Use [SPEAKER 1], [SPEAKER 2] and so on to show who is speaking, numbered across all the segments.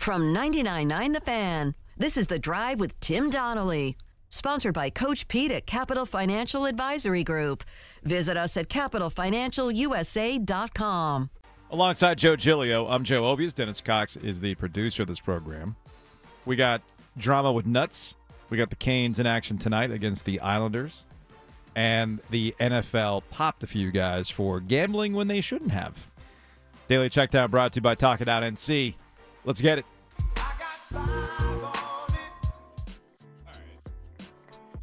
[SPEAKER 1] From 99.9 The Fan, this is The Drive with Tim Donnelly. Sponsored by Coach Pete at Capital Financial Advisory Group. Visit us at capitalfinancialusa.com.
[SPEAKER 2] Alongside Joe Giglio, I'm Joe Ovies. Dennis Cox is the producer of this program. We got drama with nuts. We got the Canes in action tonight against the Islanders. And the NFL popped a few guys for gambling when they shouldn't have. Daily Checkdown brought to you by Talk It Out NC. Let's get it.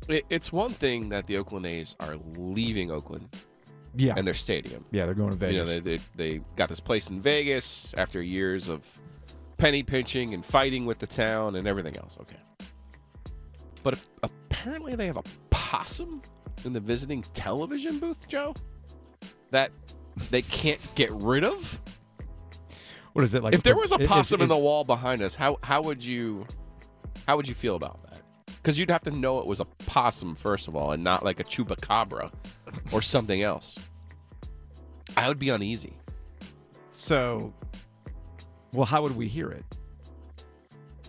[SPEAKER 3] It, it's one thing that the Oakland A's are leaving Oakland
[SPEAKER 2] Yeah.
[SPEAKER 3] and their stadium.
[SPEAKER 2] yeah, they're going to
[SPEAKER 3] You know,
[SPEAKER 2] Vegas.
[SPEAKER 3] they, they they got this place in Vegas after years of penny pinching and fighting with the town and everything else. Okay, but apparently they have a possum in the visiting television booth, Joe. That they can't get rid of.
[SPEAKER 2] What is it like?
[SPEAKER 3] if there was a possum in the wall behind us, how how would you how would you feel about that? Because you'd have to know it was a possum first of all, and not like a chupacabra or something else. I would be uneasy.
[SPEAKER 2] So, well, how would we hear it?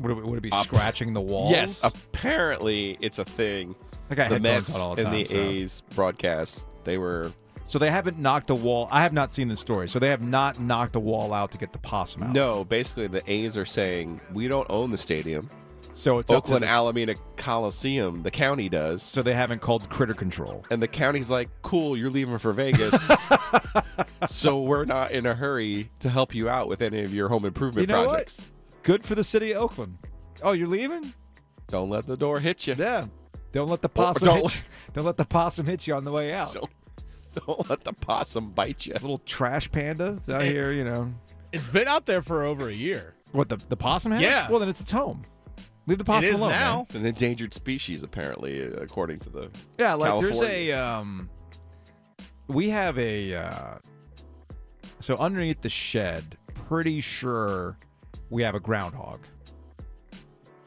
[SPEAKER 2] Would it, would it be
[SPEAKER 3] Uh,
[SPEAKER 2] scratching the walls?
[SPEAKER 3] Yes, apparently it's a thing.
[SPEAKER 2] I
[SPEAKER 3] the Mets
[SPEAKER 2] on all the
[SPEAKER 3] and the
[SPEAKER 2] so.
[SPEAKER 3] A's broadcast, they were
[SPEAKER 2] So they haven't knocked a wall. I have not seen the story. So they have not knocked a wall out to get the possum out.
[SPEAKER 3] no. Basically, the A's are saying we don't own the stadium.
[SPEAKER 2] So it's
[SPEAKER 3] Oakland
[SPEAKER 2] the-
[SPEAKER 3] Alameda Coliseum, the county does.
[SPEAKER 2] So they haven't called critter control.
[SPEAKER 3] And the county's like, cool, you're leaving for Vegas. so we're not in a hurry to help you out with any of your home improvement
[SPEAKER 2] You know what?
[SPEAKER 3] projects.
[SPEAKER 2] Good for the city of Oakland. Oh, you're leaving?
[SPEAKER 3] Don't let the door hit you.
[SPEAKER 2] Yeah. Don't let the
[SPEAKER 3] Or
[SPEAKER 2] possum
[SPEAKER 3] don't-
[SPEAKER 2] hit you. Don't let the possum hit you on the way out.
[SPEAKER 3] Don't, don't let the possum bite you.
[SPEAKER 2] Little trash pandas out here, you know.
[SPEAKER 4] It's been out there for over a year.
[SPEAKER 2] What the the possum has?
[SPEAKER 4] Yeah.
[SPEAKER 2] Well, then it's its home. Leave the possum
[SPEAKER 4] is
[SPEAKER 2] alone.
[SPEAKER 4] now.
[SPEAKER 2] man.
[SPEAKER 3] It's an endangered species, apparently, according to the.
[SPEAKER 2] Yeah, like there's
[SPEAKER 3] California.
[SPEAKER 2] a um we have a uh so underneath the shed, pretty sure we have a groundhog.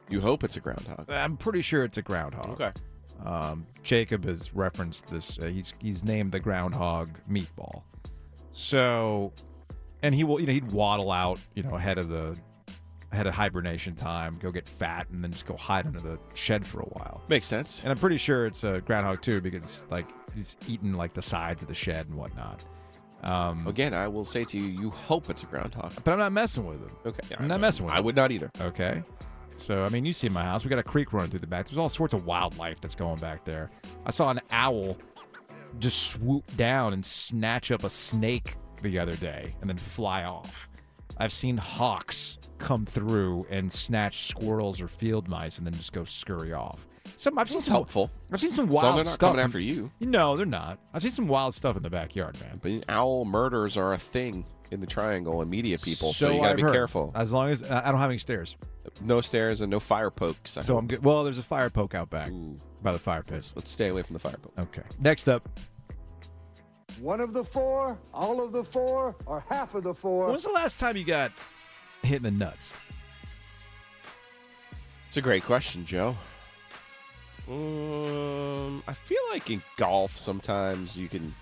[SPEAKER 3] You hope it's a groundhog.
[SPEAKER 2] I'm pretty sure it's a groundhog.
[SPEAKER 3] Okay.
[SPEAKER 2] Um, Jacob has referenced this. Uh, he's he's named the groundhog meatball. So, and he will you know he'd waddle out you know ahead of the ahead of hibernation time, go get fat, and then just go hide under the shed for a while.
[SPEAKER 3] Makes sense.
[SPEAKER 2] And I'm pretty sure it's a groundhog too because like he's eating like the sides of the shed and whatnot. Um,
[SPEAKER 3] Again, I will say to you, you hope it's a groundhog.
[SPEAKER 2] but I'm not messing with him.
[SPEAKER 3] Okay.
[SPEAKER 2] I'm not messing with
[SPEAKER 3] I
[SPEAKER 2] him.
[SPEAKER 3] would not either.
[SPEAKER 2] Okay. So I mean, you see my house. We got a creek running through the back. There's all sorts of wildlife that's going back there. I saw an owl just swoop down and snatch up a snake the other day and then fly off. I've seen hawks come through and snatch squirrels or field mice and then just go scurry off. Some I've seen some
[SPEAKER 3] helpful.
[SPEAKER 2] I've seen some
[SPEAKER 3] So
[SPEAKER 2] wild
[SPEAKER 3] they're not
[SPEAKER 2] stuff.
[SPEAKER 3] coming after you.
[SPEAKER 2] No, they're not. I've seen some wild stuff in the backyard, man.
[SPEAKER 3] But owl murders are a thing in the triangle and media people, so, you
[SPEAKER 2] I've
[SPEAKER 3] gotta be
[SPEAKER 2] heard.
[SPEAKER 3] careful.
[SPEAKER 2] As long as I don't have any stairs,
[SPEAKER 3] No stairs and no fire pokes. I
[SPEAKER 2] so
[SPEAKER 3] hope.
[SPEAKER 2] I'm good. Well, there's a fire poke out back
[SPEAKER 3] Ooh.
[SPEAKER 2] by the fire pit.
[SPEAKER 3] Let's, let's stay away from the fire poke.
[SPEAKER 2] Okay. Next up,
[SPEAKER 5] One of the four, all of the four, or half of the four.
[SPEAKER 2] when was the last time you got hit in the nuts?
[SPEAKER 3] It's a great question, Joe. Um, I feel like in golf sometimes you can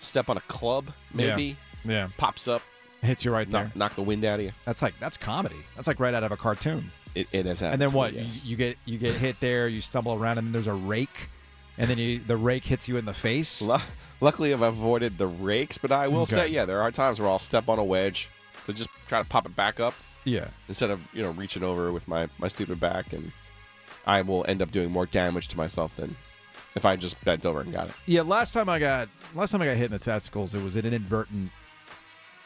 [SPEAKER 3] step on a club, maybe
[SPEAKER 2] Yeah.
[SPEAKER 3] pops up,
[SPEAKER 2] Hits you right there.
[SPEAKER 3] knock, knock the wind out of you.
[SPEAKER 2] That's like that's comedy. That's like right out of a cartoon.
[SPEAKER 3] It, it has happened.
[SPEAKER 2] and then
[SPEAKER 3] to
[SPEAKER 2] what?
[SPEAKER 3] me, yes.
[SPEAKER 2] you, you get you get hit there. You stumble around, and then there's a rake, and then you the rake hits you in the face.
[SPEAKER 3] Lu- Luckily, I've avoided the rakes, but I will
[SPEAKER 2] Okay.
[SPEAKER 3] say, yeah, there are times where I'll step on a wedge to just try to pop it back up
[SPEAKER 2] Yeah.
[SPEAKER 3] instead of you know reaching over with my my stupid back, and I will end up doing more damage to myself than if I just bent over and got it.
[SPEAKER 2] Yeah. Last time I got last time I got hit in the testicles, it was an inadvertent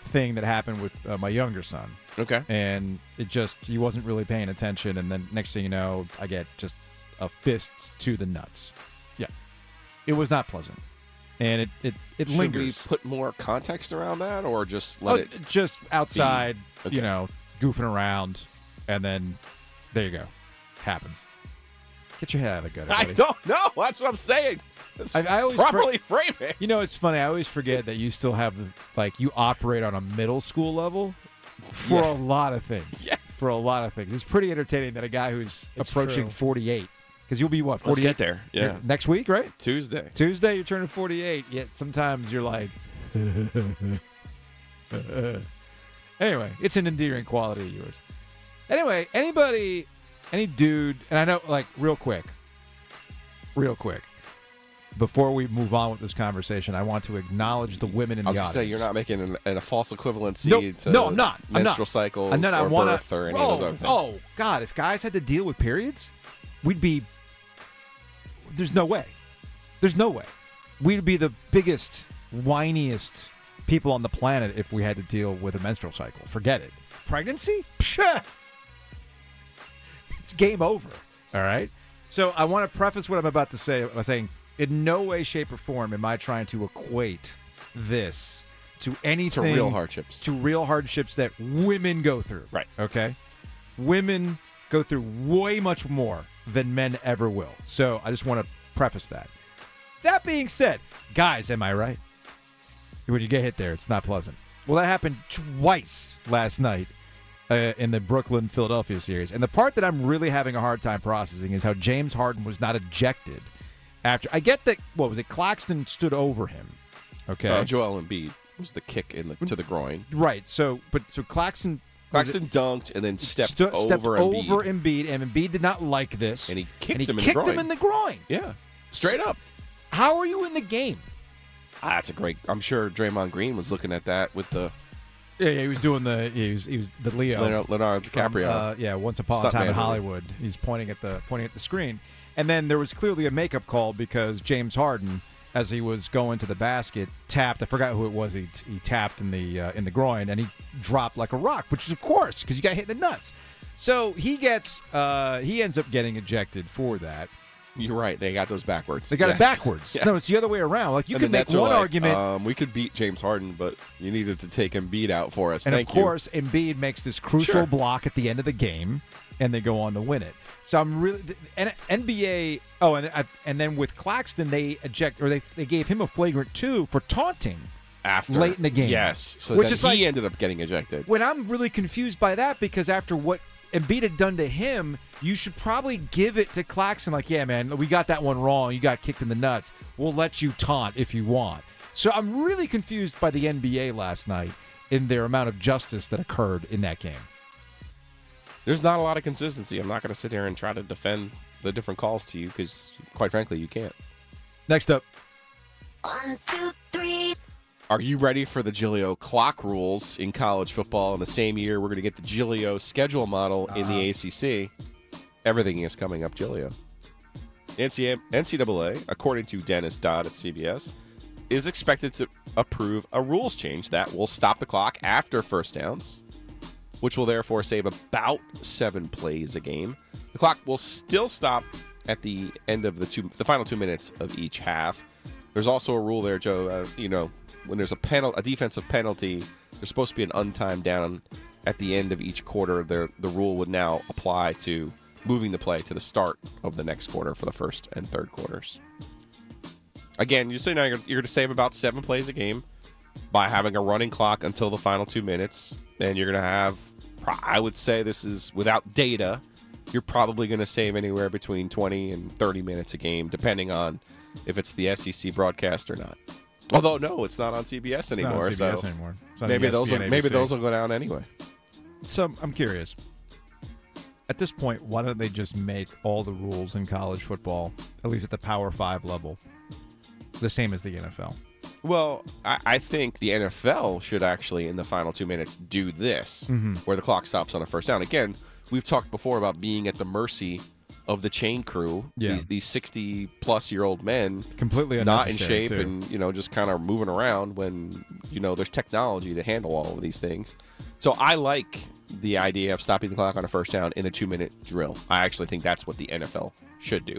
[SPEAKER 2] thing that happened with uh, my younger son.
[SPEAKER 3] Okay.
[SPEAKER 2] and it just he wasn't really paying attention and then next thing you know i get just a fist to the nuts yeah it was not pleasant and it it, it
[SPEAKER 3] Should we put more context around that, or just let
[SPEAKER 2] Oh,
[SPEAKER 3] it?
[SPEAKER 2] just outside
[SPEAKER 3] Okay.
[SPEAKER 2] you know goofing around and then there you go happens get your head out of the gutter
[SPEAKER 3] I don't know. That's what I'm saying.
[SPEAKER 2] I- I always
[SPEAKER 3] properly frame it.
[SPEAKER 2] you know it's funny i always forget that you still have the, like you operate on a middle school level for
[SPEAKER 3] Yeah.
[SPEAKER 2] a lot of things
[SPEAKER 3] Yes.
[SPEAKER 2] for a lot of things it's pretty entertaining that a guy who's
[SPEAKER 4] It's
[SPEAKER 2] approaching
[SPEAKER 4] true.
[SPEAKER 2] 48 because you'll be what
[SPEAKER 3] Let's
[SPEAKER 2] 48
[SPEAKER 3] get there. Yeah,
[SPEAKER 2] next week right
[SPEAKER 3] Tuesday.
[SPEAKER 2] tuesday you're turning 48 yet sometimes you're like anyway it's an endearing quality of yours Anyway, anybody, any dude, and I know, like, real quick, real quick, before we move on with this conversation, I want to acknowledge the women in
[SPEAKER 3] I was
[SPEAKER 2] the
[SPEAKER 3] gonna
[SPEAKER 2] audience.
[SPEAKER 3] say you're not making an, an, a false equivalency
[SPEAKER 2] No,
[SPEAKER 3] to
[SPEAKER 2] no, I'm not. I'm
[SPEAKER 3] menstrual
[SPEAKER 2] not.
[SPEAKER 3] cycles
[SPEAKER 2] And then I
[SPEAKER 3] or
[SPEAKER 2] wanna,
[SPEAKER 3] birth or any
[SPEAKER 2] oh,
[SPEAKER 3] of those other things.
[SPEAKER 2] Oh God, if guys had to deal with periods, we'd be. There's no way. There's no way. We'd be the biggest, whiniest people on the planet if we had to deal with a menstrual cycle. Forget it. Pregnancy? Psha! It's game over. All right. So I want to preface what I'm about to say by saying, in no way, shape, or form am I trying to equate this to anything
[SPEAKER 3] real hardships.
[SPEAKER 2] to real hardships that women go through.
[SPEAKER 3] Right.
[SPEAKER 2] Okay. Women go through way much more than men ever will. So I just want to preface that. That being said, guys, am I right? When you get hit there, it's not pleasant. Well, that happened twice last night uh, in the Brooklyn Philadelphia series. And the part that I'm really having a hard time processing is how James Harden was not ejected after. I get that, what was it? Claxton stood over him. Okay.
[SPEAKER 3] Uh, Joel Embiid was the kick in the to the groin.
[SPEAKER 2] right. So, but so Claxton. it-
[SPEAKER 3] Claxton dunked and then stepped
[SPEAKER 2] stu-
[SPEAKER 3] over
[SPEAKER 2] stepped
[SPEAKER 3] Embiid.
[SPEAKER 2] over Embiid, and Embiid did not like this,
[SPEAKER 3] And he kicked
[SPEAKER 2] and he
[SPEAKER 3] him in the
[SPEAKER 2] kicked him in the groin.
[SPEAKER 3] yeah, straight up.
[SPEAKER 2] How are you in the game?
[SPEAKER 3] Ah, that's a great. I'm sure Draymond Green was looking at that with the
[SPEAKER 2] Yeah, yeah, he was doing the he was he was the Leo
[SPEAKER 3] Leonardo, Leonardo
[SPEAKER 2] from,
[SPEAKER 3] DiCaprio.
[SPEAKER 2] uh, yeah, Once Upon a
[SPEAKER 3] Stuntman
[SPEAKER 2] Time in
[SPEAKER 3] movie.
[SPEAKER 2] Hollywood. He's pointing at the pointing at the screen, and then there was clearly a makeup call because James Harden, as he was going to the basket, tapped. I forgot who it was. He he tapped in the uh, in the groin, and he dropped like a rock, which is of course because you got hit in the nuts. So he gets uh, he ends up getting ejected for that.
[SPEAKER 3] You're right. They got those backwards.
[SPEAKER 2] They got
[SPEAKER 3] Yes.
[SPEAKER 2] it backwards. No, it's the other way around. Like you can
[SPEAKER 3] the
[SPEAKER 2] make one
[SPEAKER 3] like,
[SPEAKER 2] argument,
[SPEAKER 3] Um, we could beat James Harden, but you needed to take Embiid out for us.
[SPEAKER 2] and
[SPEAKER 3] Thank
[SPEAKER 2] of
[SPEAKER 3] you.
[SPEAKER 2] course, Embiid makes this crucial
[SPEAKER 3] Sure.
[SPEAKER 2] block at the end of the game, and they go on to win it. So I'm really and NBA. Oh, and uh, and then with Claxton, they eject or they they gave him a flagrant two for taunting.
[SPEAKER 3] after
[SPEAKER 2] late in the game.
[SPEAKER 3] Yes, so
[SPEAKER 2] Which is
[SPEAKER 3] he
[SPEAKER 2] like-
[SPEAKER 3] ended up getting ejected.
[SPEAKER 2] When I'm really confused by that because after what Embiid had done to him, you should probably give it to Claxton. Like, yeah, man, we got that one wrong. You got kicked in the nuts. We'll let you taunt if you want. So I'm really confused by the NBA last night in their amount of justice that occurred in that game.
[SPEAKER 3] There's not a lot of consistency. I'm not going to sit here and try to defend the different calls to you because, quite frankly, you can't.
[SPEAKER 2] Next up,
[SPEAKER 6] One, two, three.
[SPEAKER 3] Are you ready for the Giglio clock rules in college football? In the same year, we're going to get the Giglio schedule model in the ACC. Everything is coming up Giglio. NCAA, NCAA, according to Dennis Dodd at CBS, is expected to approve a rules change that will stop the clock after first downs, which will therefore save about seven plays a game. The clock will still stop at the end of the two, the final two minutes of each half. There's also a rule there, Joe. Uh, you know, when there's a penal, a defensive penalty, there's supposed to be an untimed down at the end of each quarter. There, the rule would now apply to moving the play to the start of the next quarter for the first and third quarters. Again, you're saying now you're, you're going to save about seven plays a game by having a running clock until the final two minutes, and you're going to have. I would say this is without data. You're probably going to save anywhere between 20 and 30 minutes a game, depending on if it's the SEC broadcast or not. Although no, it's not on CBS
[SPEAKER 2] It's not on
[SPEAKER 3] anymore.
[SPEAKER 2] CBS
[SPEAKER 3] so
[SPEAKER 2] anymore.
[SPEAKER 3] Maybe those will, maybe those will go down anyway.
[SPEAKER 2] So I'm curious. At this point, why don't they just make all the rules in college football, at least at the Power Five level, the same as the NFL?
[SPEAKER 3] Well, I, I think the NFL should actually, in the final two minutes, do this,
[SPEAKER 2] Mm-hmm.
[SPEAKER 3] where the clock stops on a first down. Again, we've talked before about being at the mercy of the chain crew.
[SPEAKER 2] Yeah.
[SPEAKER 3] These these sixty plus year old men
[SPEAKER 2] Completely
[SPEAKER 3] not in shape
[SPEAKER 2] too.
[SPEAKER 3] and you know just kind of moving around when you know there's technology to handle all of these things. So I like the idea of stopping the clock on a first down in a two minute drill. I actually think that's what the NFL should do.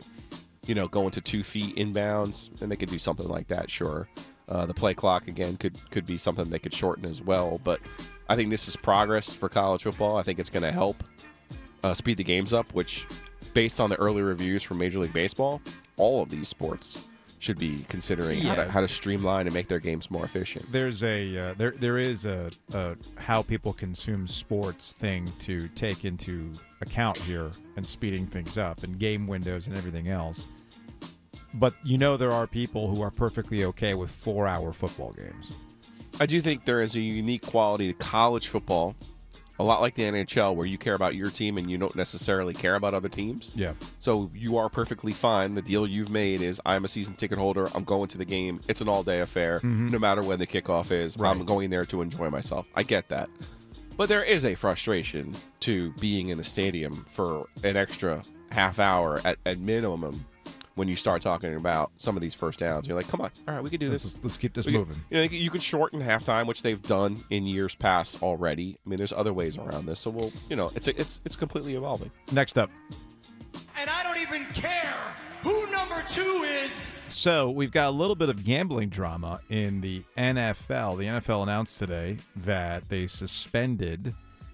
[SPEAKER 3] You know, go into two feet inbounds, and they could do something like that. Sure, uh, the play clock again could could be something they could shorten as well. But I think this is progress for college football. I think it's going to help uh, speed the games up, which, based on the early reviews from Major League Baseball, all of these sports should be considering how, to, how to streamline and make their games more efficient.
[SPEAKER 2] There's a uh, there there is a, a how people consume sports thing to take into account here and speeding things up and game windows and everything else. But you know there are people who are perfectly okay with four hour football games.
[SPEAKER 3] I do think there is a unique quality to college football a lot like the NHL, where you care about your team and you don't necessarily care about other teams.
[SPEAKER 2] Yeah.
[SPEAKER 3] So you are perfectly fine. The deal you've made is I'm a season ticket holder. I'm going to the game. It's an all day affair. Mm-hmm. No matter when the kickoff is, I'm going there to enjoy myself. I get that. But there is a frustration to being in the stadium for an extra half hour at, at minimum when you start talking about some of these first downs. You're like, come on, all right, we can do this.
[SPEAKER 2] Let's, let's keep this
[SPEAKER 3] We can-
[SPEAKER 2] moving.
[SPEAKER 3] you know, you can shorten halftime, which they've done in years past already. I mean, there's other ways around this, so we'll, you know, it's it's it's completely evolving.
[SPEAKER 2] Next up.
[SPEAKER 7] And I don't even care who number two is.
[SPEAKER 2] So we've got a little bit of gambling drama in the NFL. The NFL announced today that they suspended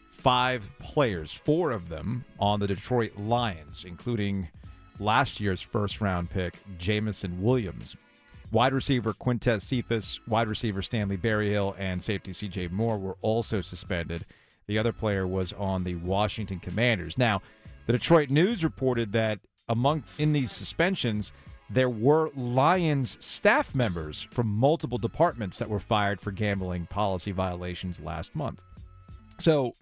[SPEAKER 2] five players, four of them on the Detroit Lions, including last year's first round pick, Jameson Williams. Wide receiver Quintez Cephas, wide receiver Stanley Berryhill, and safety CJ Moore were also suspended. The other player was on the Washington Commanders. Now, the Detroit News reported that among in these suspensions, there were Lions staff members from multiple departments that were fired for gambling policy violations last month. So,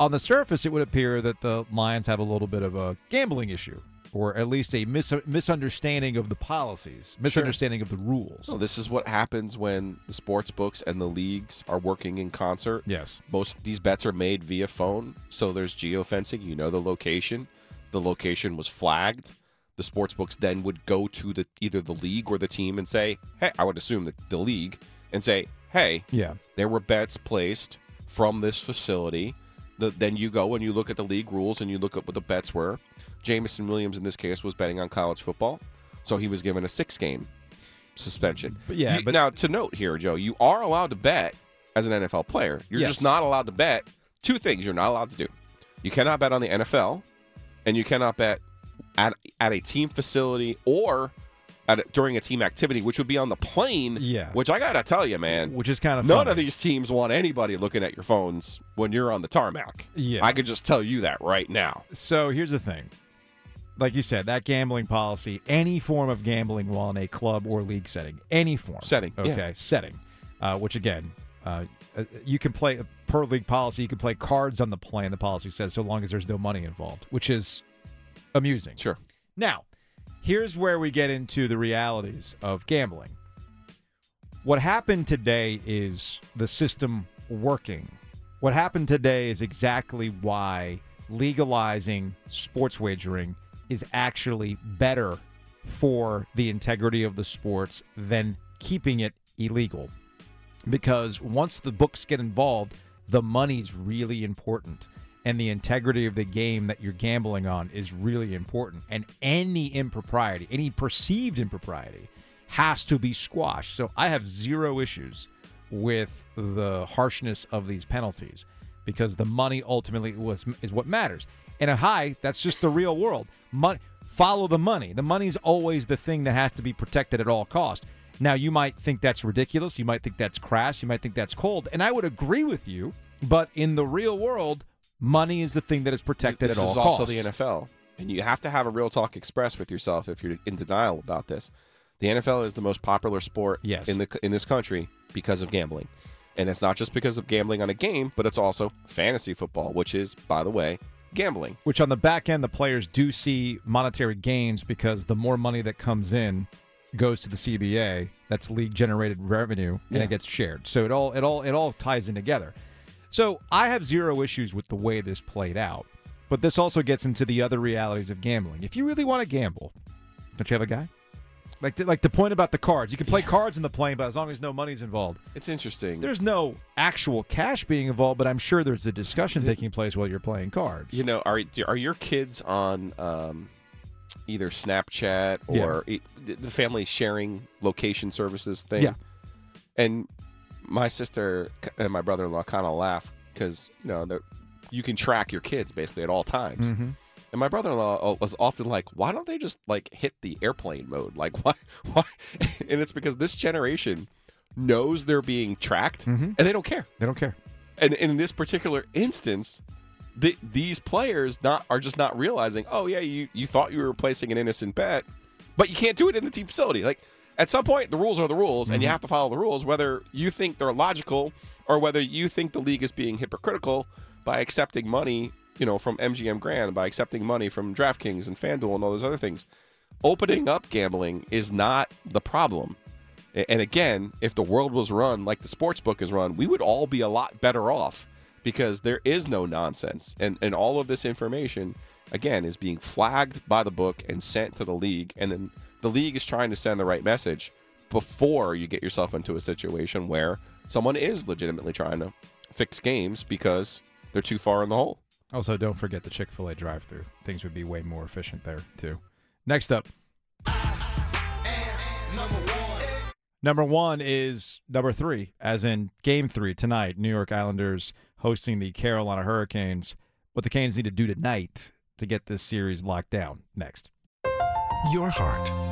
[SPEAKER 2] on the surface, it would appear that the Lions have a little bit of a gambling issue, or at least a mis- misunderstanding of the policies, misunderstanding of the rules.
[SPEAKER 3] So this is what happens when the sports books and the leagues are working in concert.
[SPEAKER 2] Yes.
[SPEAKER 3] Most of these bets are made via phone, so there's geofencing. You know the location. The location was flagged. The sports books then would go to the either the league or the team and say, "Hey, I would assume that the league and say, "Hey,
[SPEAKER 2] Yeah.
[SPEAKER 3] there were bets placed from this facility." The, then you go and you look at the league rules and you look at what the bets were. Jameson Williams in this case was betting on college football, so he was given a six game suspension.
[SPEAKER 2] But yeah,
[SPEAKER 3] You-
[SPEAKER 2] but-
[SPEAKER 3] now to note here, Joe, you are allowed to bet as an NFL player. You're
[SPEAKER 2] Yes.
[SPEAKER 3] just not allowed to bet two things. You're not allowed to do. You cannot bet on the NFL, and you cannot bet at at a team facility or at during a team activity, which would be on the plane.
[SPEAKER 2] Yeah.
[SPEAKER 3] Which I gotta tell you, man,
[SPEAKER 2] Which is kind of
[SPEAKER 3] none
[SPEAKER 2] funny.
[SPEAKER 3] of these teams want anybody looking at your phones when you're on the tarmac.
[SPEAKER 2] Yeah.
[SPEAKER 3] I could just tell you that right now.
[SPEAKER 2] So here's the thing. Like you said, that gambling policy, any form of gambling while in a club or league setting, any form.
[SPEAKER 3] Setting, yeah.
[SPEAKER 2] Okay, setting. Uh, which again, uh, uh, you can play per league policy, you can play cards on the plane. the policy says so long as there's no money involved, which is amusing.
[SPEAKER 3] Sure.
[SPEAKER 2] Now, here's where we get into the realities of gambling. What happened today is the system working. What happened today is exactly why legalizing sports wagering is actually better for the integrity of the sports than keeping it illegal. Because once the books get involved, the money's really important. And the integrity of the game that you're gambling on is really important. And any impropriety, any perceived impropriety, has to be squashed. So I have zero issues with the harshness of these penalties because the money ultimately was is what matters. In a high, that's just the real world. Money, follow the money. The money's always the thing that has to be protected at all cost. Now you might think that's ridiculous. You might think that's crass. You might think that's cold, and I would agree with you. But in the real world, money is the thing that is protected
[SPEAKER 3] this
[SPEAKER 2] at all
[SPEAKER 3] is
[SPEAKER 2] costs.
[SPEAKER 3] also the NFL, and you have to have a real talk express with yourself if you're in denial about this. The NFL is the most popular sport
[SPEAKER 2] Yes.
[SPEAKER 3] in the in this country because of gambling, and it's not just because of gambling on a game, but it's also fantasy football, which is, by the way, gambling.
[SPEAKER 2] Which on the back end, the players do see monetary gains because the more money that comes in goes to the CBA. That's league generated revenue, and
[SPEAKER 3] Yeah.
[SPEAKER 2] it gets shared. So it all it all it all ties in together. So I have zero issues with the way this played out, but this also gets into the other realities of gambling. If you really want to gamble, don't you have a guy? Like the, like the point about the cards, you can play cards in the plane, but as long as no money's involved,
[SPEAKER 3] It's interesting.
[SPEAKER 2] there's no actual cash being involved. But I'm sure there's a discussion taking place while you're playing cards.
[SPEAKER 3] you know, are are your kids on um, either Snapchat or the the family sharing location services thing?
[SPEAKER 2] Yeah.
[SPEAKER 3] And my sister and my brother-in-law kind of laugh because you know you can track your kids basically at all times.
[SPEAKER 2] Mm-hmm.
[SPEAKER 3] And my brother-in-law was often like, "Why don't they just like hit the airplane mode? Like, why? Why?" And it's because this generation knows they're being tracked,
[SPEAKER 2] Mhm.
[SPEAKER 3] and they don't care.
[SPEAKER 2] They don't care.
[SPEAKER 3] And in this particular instance, the, these players not are just not realizing. Oh yeah, you you thought you were placing an innocent bet, but you can't do it in the team facility. Like at some point, the rules are the rules, and you mm-hmm. have to follow the rules, whether you think they're logical or whether you think the league is being hypocritical by accepting money, you know, from MGM Grand, by accepting money from DraftKings and FanDuel and all those other things. Opening up gambling is not the problem. And again, if the world was run like the sports book is run, we would all be a lot better off because there is no nonsense. And and all of this information again is being flagged by the book and sent to the league and then the league is trying to send the right message before you get yourself into a situation where someone is legitimately trying to fix games because they're too far in the hole.
[SPEAKER 2] Also, don't forget the Chick fil A drive through. Things would be way more efficient there, too. Next up. Number one is number three, as in game three tonight. New York Islanders hosting the Carolina Hurricanes. What the Canes need to do tonight to get this series locked down. Next.
[SPEAKER 8] Your heart.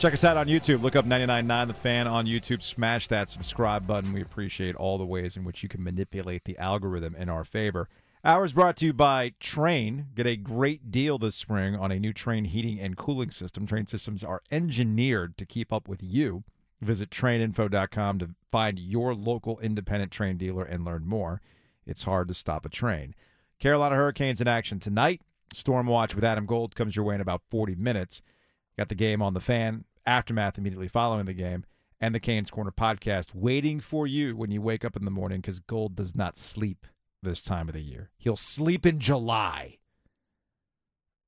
[SPEAKER 2] Check us out on YouTube. Look up 99.9 The Fan on YouTube. Smash that subscribe button. We appreciate all the ways in which you can manipulate the algorithm in our favor. Hours brought to you by Trane. Get a great deal this spring on a new Trane heating and cooling system. Trane systems are engineered to keep up with you. Visit traininfo.com to find your local independent Trane dealer and learn more. It's hard to stop a Trane. Carolina Hurricanes in action tonight. Storm Watch with Adam Gold comes your way in about 40 minutes. Got the game on the fan, aftermath immediately following the game, and the Canes Corner podcast waiting for you when you wake up in the morning because Gold does not sleep this time of the year. He'll sleep in July.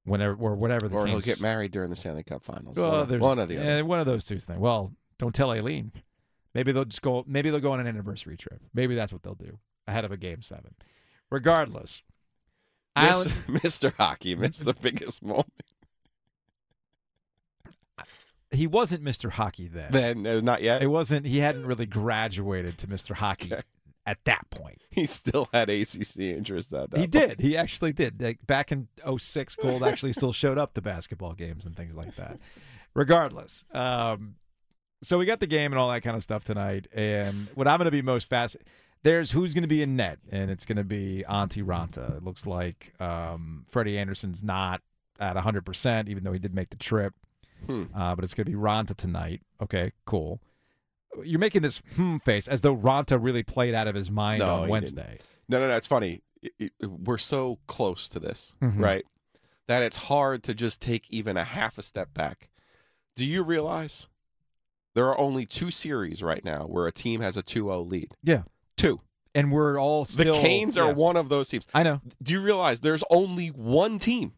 [SPEAKER 2] Whenever or whatever the
[SPEAKER 3] or he'll get married during the Stanley Cup Finals.
[SPEAKER 2] well,
[SPEAKER 3] one,
[SPEAKER 2] there's
[SPEAKER 3] one of the other.
[SPEAKER 2] yeah, one of those two things. Well, don't tell Aileen. Maybe they'll just go. Maybe they'll go on an anniversary trip. Maybe that's what they'll do ahead of a game seven. Regardless,
[SPEAKER 3] Miss-
[SPEAKER 2] Island,
[SPEAKER 3] Mr. Hockey missed the biggest moment.
[SPEAKER 2] He wasn't Mr. Hockey then.
[SPEAKER 3] Then uh, not yet.
[SPEAKER 2] It wasn't. He hadn't really graduated to Mr. Hockey
[SPEAKER 3] Okay.
[SPEAKER 2] at that point.
[SPEAKER 3] He still had ACC interest at that.
[SPEAKER 2] he
[SPEAKER 3] point.
[SPEAKER 2] did. He actually did. Like, back in 06, Gold actually still showed up to basketball games and things like that. Regardless, um, so we got the game and all that kind of stuff tonight. And what I'm going to be most fascinated there's who's going to be in net, and it's going to be Antti Raanta. It looks like um, Freddie Andersen's not at 100%, even though he did make the trip.
[SPEAKER 3] Hmm.
[SPEAKER 2] Uh, but it's going to be Raanta tonight. Okay, cool. You're making this hmm face as though Raanta really played out of his mind
[SPEAKER 3] No,
[SPEAKER 2] on. Wednesday.
[SPEAKER 3] No, no, no. It's funny. It- it- we're so close to this,
[SPEAKER 2] Mhm.
[SPEAKER 3] right? That it's hard to just take even a half a step back. Do you realize there are only two series right now where a team has a 2-0 lead?
[SPEAKER 2] Yeah.
[SPEAKER 3] Two.
[SPEAKER 2] And we're all still.
[SPEAKER 3] the Canes are
[SPEAKER 2] yeah.
[SPEAKER 3] one of those teams.
[SPEAKER 2] I know.
[SPEAKER 3] Do you realize there's only one team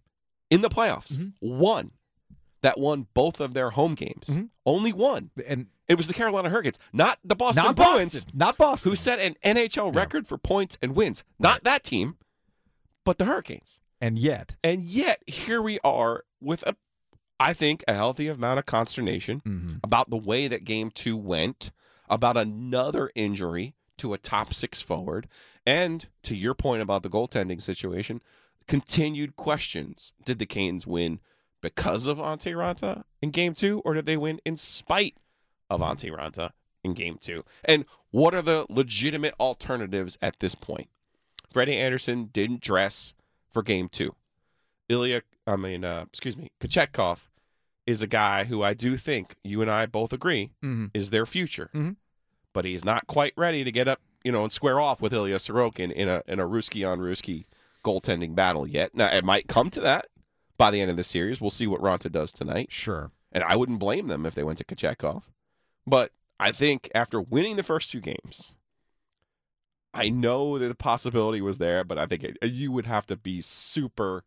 [SPEAKER 3] in the playoffs,
[SPEAKER 2] Mhm.
[SPEAKER 3] one that won both of their home games?
[SPEAKER 2] Mhm.
[SPEAKER 3] Only one.
[SPEAKER 2] And
[SPEAKER 3] It was the Carolina Hurricanes, not the Boston
[SPEAKER 2] not
[SPEAKER 3] Bruins,
[SPEAKER 2] Boston. Not Boston.
[SPEAKER 3] who set an NHL
[SPEAKER 2] Yeah.
[SPEAKER 3] record for points and wins. Not that team, but the Hurricanes.
[SPEAKER 2] And yet.
[SPEAKER 3] And yet, here we are with a, I think, a healthy amount of consternation
[SPEAKER 2] Mhm.
[SPEAKER 3] about the way that game two went, about another injury to a top six forward, and to your point about the goaltending situation, continued questions. Did the Canes win because of Antti Raanta in game two, or did they win in spite of Antti Raanta in game two? And what are the legitimate alternatives at this point? Freddie Andersen didn't dress for game two. Ilya, I mean, uh, excuse me, Kochetkov is a guy who I do think you and I both agree
[SPEAKER 2] Mhm.
[SPEAKER 3] is their future.
[SPEAKER 2] Mhm.
[SPEAKER 3] But he's not quite ready to get up, you know, and square off with Ilya Sorokin in a in a Ruski on Ruski goaltending battle yet. Now it might come to that by the end of the series. We'll see what Raanta does tonight.
[SPEAKER 2] Sure.
[SPEAKER 3] And I wouldn't blame them if they went to Kochetkov. But I think after winning the first two games, I know that the possibility was there, but I think it, you would have to be super.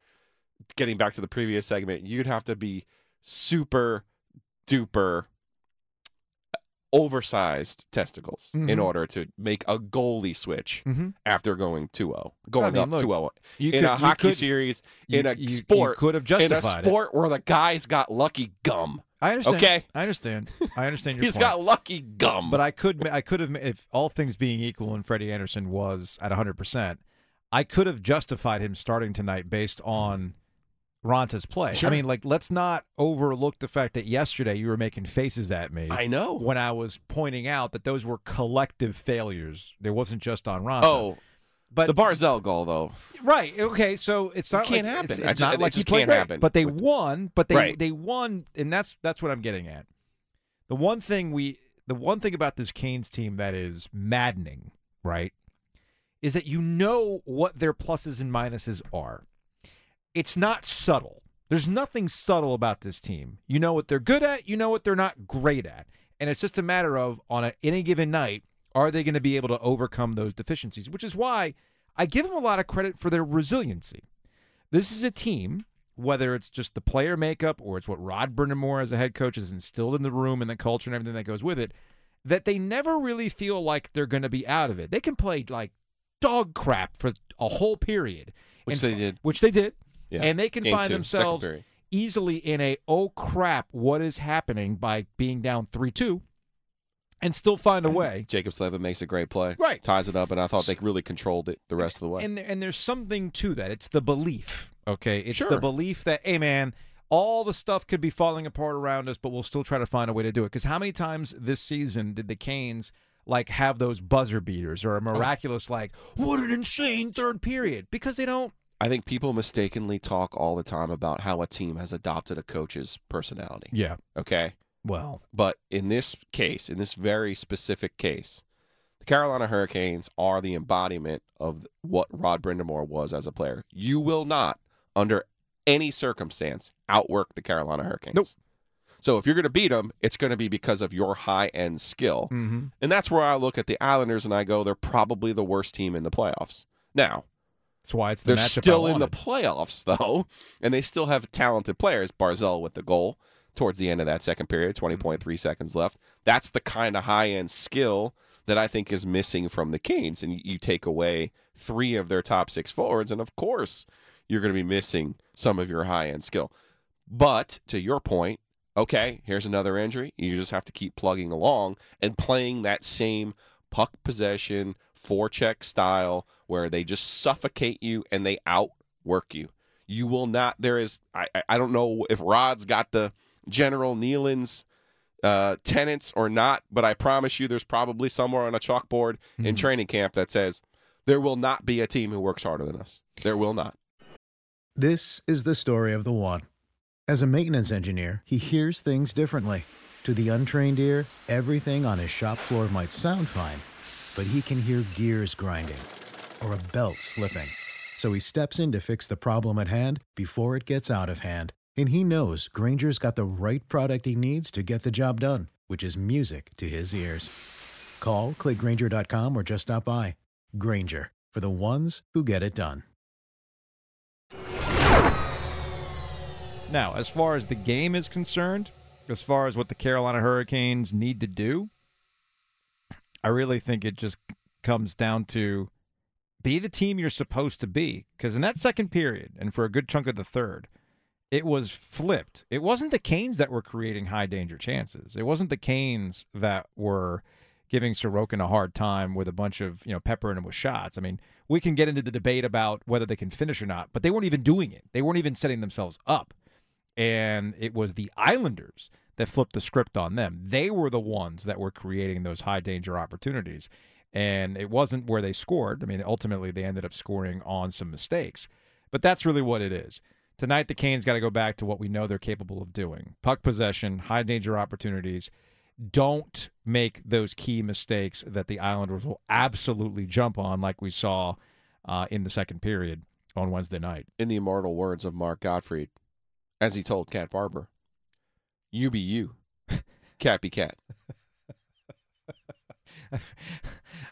[SPEAKER 3] Getting back to the previous segment, you'd have to be super duper oversized testicles in
[SPEAKER 2] Mhm.
[SPEAKER 3] order to make a goalie switch
[SPEAKER 2] Mhm.
[SPEAKER 3] after going 2-0. Going
[SPEAKER 2] mean,
[SPEAKER 3] up
[SPEAKER 2] look,
[SPEAKER 3] 2-0
[SPEAKER 2] You
[SPEAKER 3] in
[SPEAKER 2] could-
[SPEAKER 3] a
[SPEAKER 2] you
[SPEAKER 3] hockey
[SPEAKER 2] could-
[SPEAKER 3] series,
[SPEAKER 2] you-
[SPEAKER 3] in a
[SPEAKER 2] you- you
[SPEAKER 3] sport,
[SPEAKER 2] could have justified
[SPEAKER 3] in a
[SPEAKER 2] justified it.
[SPEAKER 3] sport where the guy's got lucky gum.
[SPEAKER 2] I understand.
[SPEAKER 3] Okay.
[SPEAKER 2] I understand. I understand your
[SPEAKER 3] He's
[SPEAKER 2] point.
[SPEAKER 3] got lucky gum.
[SPEAKER 2] But I could, I could have, if all things being equal, and Freddie Andersen was at 100, percent I could have justified him starting tonight based on Raanta's play.
[SPEAKER 3] Sure.
[SPEAKER 2] I mean, like, let's not overlook the fact that yesterday you were making faces at me.
[SPEAKER 3] I know.
[SPEAKER 2] when I was pointing out that those were collective failures. There wasn't just on Raanta.
[SPEAKER 3] Oh,
[SPEAKER 2] but
[SPEAKER 3] the Barzal goal though.
[SPEAKER 2] right, okay. So it's not
[SPEAKER 3] can't
[SPEAKER 2] like,
[SPEAKER 3] happen.
[SPEAKER 2] It's, it's
[SPEAKER 3] ju-
[SPEAKER 2] not
[SPEAKER 3] it
[SPEAKER 2] like
[SPEAKER 3] just can't
[SPEAKER 2] great,
[SPEAKER 3] happen
[SPEAKER 2] But they won. But they
[SPEAKER 3] Right.
[SPEAKER 2] they won, and that's that's what I'm getting at. The one thing we, the one thing about this Canes team that is maddening, right, is that you know what their pluses and minuses are. It's not subtle. There's nothing subtle about this team. You know what they're good at, you know what they're not great at. And it's just a matter of on a, any given night, are they going to be able to overcome those deficiencies? Which is why I give them a lot of credit for their resiliency. This is a team, whether it's just the player makeup or it's what Rod Brind'Amour as a head coach has instilled in the room and the culture and everything that goes with it, that they never really feel like they're going to be out of it. They can play like dog crap for a whole period,
[SPEAKER 3] Which
[SPEAKER 2] and
[SPEAKER 3] they did.
[SPEAKER 2] Which they did,
[SPEAKER 3] Yeah.
[SPEAKER 2] and they can
[SPEAKER 3] Game
[SPEAKER 2] find
[SPEAKER 3] two,
[SPEAKER 2] themselves easily in a oh crap, what is happening by being down three two, and still find a way.
[SPEAKER 3] Jaccob Slavin makes a great play.
[SPEAKER 2] Right.
[SPEAKER 3] Ties it up, and I thought they really controlled it the rest of the way.
[SPEAKER 2] And there, and there's something to that. It's the belief. Okay, it's the belief that hey man, all the stuff could be falling apart around us, but we'll still try to find a way to do it. Because how many times this season did the Canes like have those buzzer beaters or a oh. miraculous like what an insane third period? Because they don't.
[SPEAKER 3] I think people mistakenly talk all the time about how a team has adopted a coach's personality.
[SPEAKER 2] Yeah.
[SPEAKER 3] Okay.
[SPEAKER 2] Well.
[SPEAKER 3] But in this case, in this very specific case, the Carolina Hurricanes are the embodiment of what Rod Brind'Amour was as a player. You will not, under any circumstance, outwork the Carolina Hurricanes.
[SPEAKER 2] Nope.
[SPEAKER 3] So if you're going to beat them, it's going to be because of your high end skill.
[SPEAKER 2] Mm-hmm.
[SPEAKER 3] And that's where I look at the Islanders and I go, they're probably the worst team in the playoffs. Now,
[SPEAKER 2] That's why it's the
[SPEAKER 3] they're still in the playoffs, though, and they still have talented players. Barzal with the goal towards the end of that second period, mm-hmm. 20.3 seconds left. That's the kind of high end skill that I think is missing from the Canes. And you, you take away three of their top six forwards, and of course, you're going to be missing some of your high end skill. But to your point, okay, here's another injury. You just have to keep plugging along and playing that same puck possession, forecheck style where they just suffocate you and they outwork you. You will not. There is. I. I- I don't know if Rod's got the General Neyland's uh, tenants or not, but I promise you, there's probably somewhere on a chalkboard in training camp that says there will not be a team who works harder than us. There will not.
[SPEAKER 9] This is the story of the one. As a maintenance engineer, he hears things differently. To the untrained ear, everything on his shop floor might sound fine, but he can hear gears grinding or a belt slipping. So he steps in to fix the problem at hand before it gets out of hand. And he knows Grainger's got the right product he needs to get the job done, which is music to his ears. Call, clickgranger.com, or just stop by. Grainger, for the ones who get it done.
[SPEAKER 2] Now, as far as the game is concerned, as far as what the Carolina Hurricanes need to do, I really think it just comes down to be the team you're supposed to be. Because in that second period, and for a good chunk of the third, it was flipped. It wasn't the Canes that were creating high danger chances. It wasn't the Canes that were giving Sorokin a hard time with a bunch of, you know, peppering him with shots. I mean, we can get into the debate about whether they can finish or not, but they weren't even doing it. They weren't even setting themselves up. And it was the Islanders that flipped the script on them. They were the ones that were creating those high danger opportunities. And it wasn't where they scored. I mean, ultimately, they ended up scoring on some mistakes. But that's really what it is. Tonight, the Canes got to go back to what we know they're capable of doing puck possession, high danger opportunities. Don't make those key mistakes that the Islanders will absolutely jump on, like we saw uh, in the second period on Wednesday night.
[SPEAKER 3] In the immortal words of Mark Gottfried, as he told Cat Barber, "You be you, cat be cat,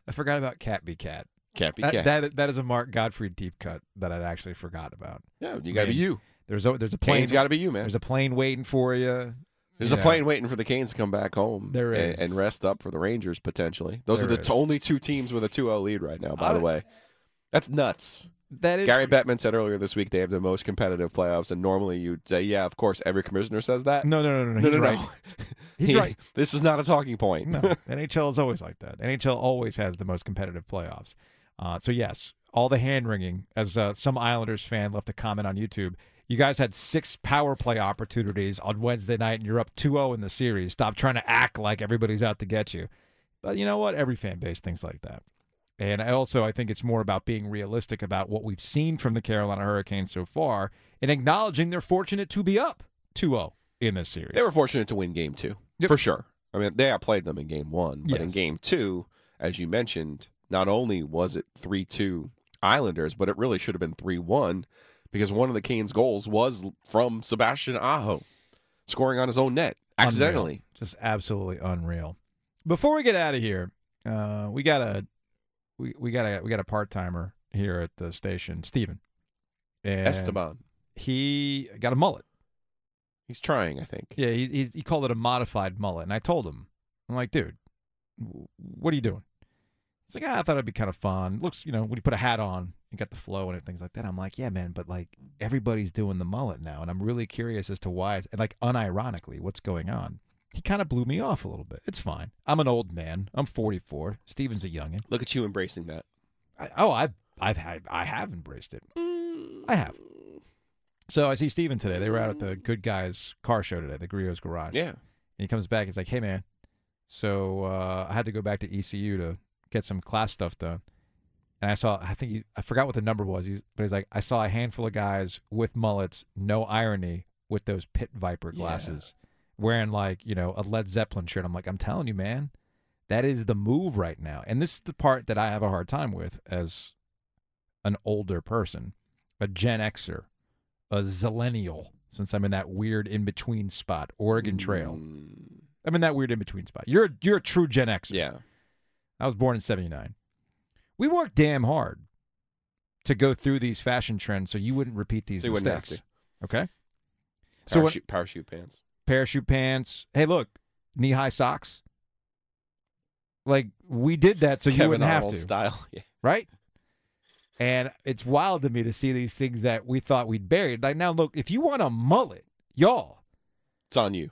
[SPEAKER 2] I forgot about Cat Be Cat.
[SPEAKER 3] cat be cat."
[SPEAKER 2] that that is a Mark Gottfried deep cut that I'd actually forgot about.
[SPEAKER 3] yeah, you got to be you.
[SPEAKER 2] There's a there's a plane
[SPEAKER 3] Canes got to be you, man.
[SPEAKER 2] there's a plane waiting for you.
[SPEAKER 3] There's
[SPEAKER 2] you
[SPEAKER 3] a
[SPEAKER 2] know.
[SPEAKER 3] plane waiting for the Canes to come back home.
[SPEAKER 2] There
[SPEAKER 3] and, and rest up for the Rangers potentially. Those
[SPEAKER 2] There
[SPEAKER 3] are the t- only two teams with a 2-0 lead right now. By
[SPEAKER 2] I
[SPEAKER 3] the way, that's nuts.
[SPEAKER 2] That is
[SPEAKER 3] Gary Bettman said earlier this week they have the most competitive playoffs, and normally you'd say, "Yeah, of course, every commissioner says that."
[SPEAKER 2] no no no no.
[SPEAKER 3] no,
[SPEAKER 2] He's right. He's
[SPEAKER 3] He-
[SPEAKER 2] right.
[SPEAKER 3] This is not a talking point.
[SPEAKER 2] No, NHL is always like that. NHL always has the most competitive playoffs. Uh, so yes, all the hand wringing, as uh, some Islanders fan left a comment on YouTube. You guys had six power play opportunities on Wednesday night, and you're up 2 0 in the series. Stop trying to act like everybody's out to get you. But you know what? Every fan base thinks like that. And also, I think it's more about being realistic about what we've seen from the Carolina Hurricanes so far and acknowledging they're fortunate to be up 2 0 in this series.
[SPEAKER 3] They were fortunate to win game two,
[SPEAKER 2] Yep.
[SPEAKER 3] for sure. I mean, they outplayed them in game one, but in game two, as you mentioned, not only was it 3 2 Islanders, but it really should have been 3 1 because one of the Canes' goals was from Sebastian Aho scoring on his own net accidentally.
[SPEAKER 2] Unreal. Just absolutely unreal. Before we get out of here, uh, we got a we, we got a we got a part timer here at the station, Steven. And
[SPEAKER 3] Esteban.
[SPEAKER 2] He got a mullet.
[SPEAKER 3] He's trying, I think.
[SPEAKER 2] Yeah, he he's, he called it a modified mullet, and I told him, I'm like, dude, what are you doing? He's like, ah, I thought it'd be kind of fun. Looks, you know, when you put a hat on, you got the flow and things like that. I'm like, yeah, man, but like everybody's doing the mullet now, and I'm really curious as to why. It's, and like, unironically, what's going on? He kind of blew me off a little bit. It's fine. I'm an old man. I'm 44. Steven's a youngin.
[SPEAKER 3] Look at you embracing that.
[SPEAKER 2] I, oh, I've I've had I have embraced it. I have. So I see Steven today. They were out at the Good Guys car show today, the Griot's Garage.
[SPEAKER 3] Yeah.
[SPEAKER 2] And he comes back. He's like, "Hey, man, so uh, I had to go back to ECU to get some class stuff done." And I saw, I think he, I forgot what the number was. He's, but he's like, I saw a handful of guys with mullets, no irony, with those pit viper
[SPEAKER 3] Yeah.
[SPEAKER 2] glasses, wearing like you know a Led Zeppelin shirt. I'm like, I'm telling you, man, that is the move right now. And this is the part that I have a hard time with as an older person, a Gen Xer, a Zillennial, since I'm in that weird in between spot, Oregon Trail.
[SPEAKER 3] Mm,
[SPEAKER 2] I'm in that weird in between spot. You're you're a true Gen Xer.
[SPEAKER 3] yeah.
[SPEAKER 2] I was born in '79. We worked damn hard to go through these fashion trends, so you wouldn't repeat these
[SPEAKER 3] So you wouldn't have
[SPEAKER 2] mistakes. Okay. So what,
[SPEAKER 3] Parachute, parachute pants.
[SPEAKER 2] Parachute pants. Hey, look, knee high socks. Like we did that, so you wouldn't
[SPEAKER 3] Arnold
[SPEAKER 2] have to,
[SPEAKER 3] style. Yeah.
[SPEAKER 2] right? And it's wild to me to see these things that we thought we'd buried. Like now, look, if you want a mullet, y'all,
[SPEAKER 3] It's on you.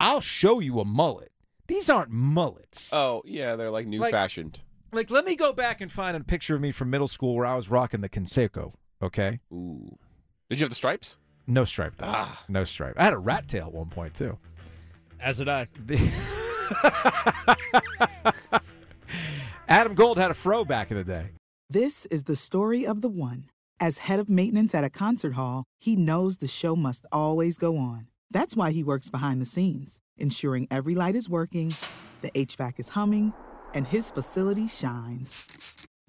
[SPEAKER 2] I'll show you a mullet. These aren't mullets.
[SPEAKER 3] Oh, yeah, they're like new
[SPEAKER 2] Like-
[SPEAKER 3] fashioned.
[SPEAKER 2] Like, let me go back and find a picture of me from middle school where I was rocking the Canseco. Okay,
[SPEAKER 3] Ooh. Did you have the stripes?
[SPEAKER 2] No stripe though.
[SPEAKER 3] Ah.
[SPEAKER 2] No stripe. I had a rat tail at one point too.
[SPEAKER 4] As did I.
[SPEAKER 2] Adam Gold had a fro back in the day.
[SPEAKER 10] This is the story of the one. As head of maintenance at a concert hall, he knows the show must always go on. That's why he works behind the scenes, ensuring every light is working, the HVAC is humming, and his facility shines.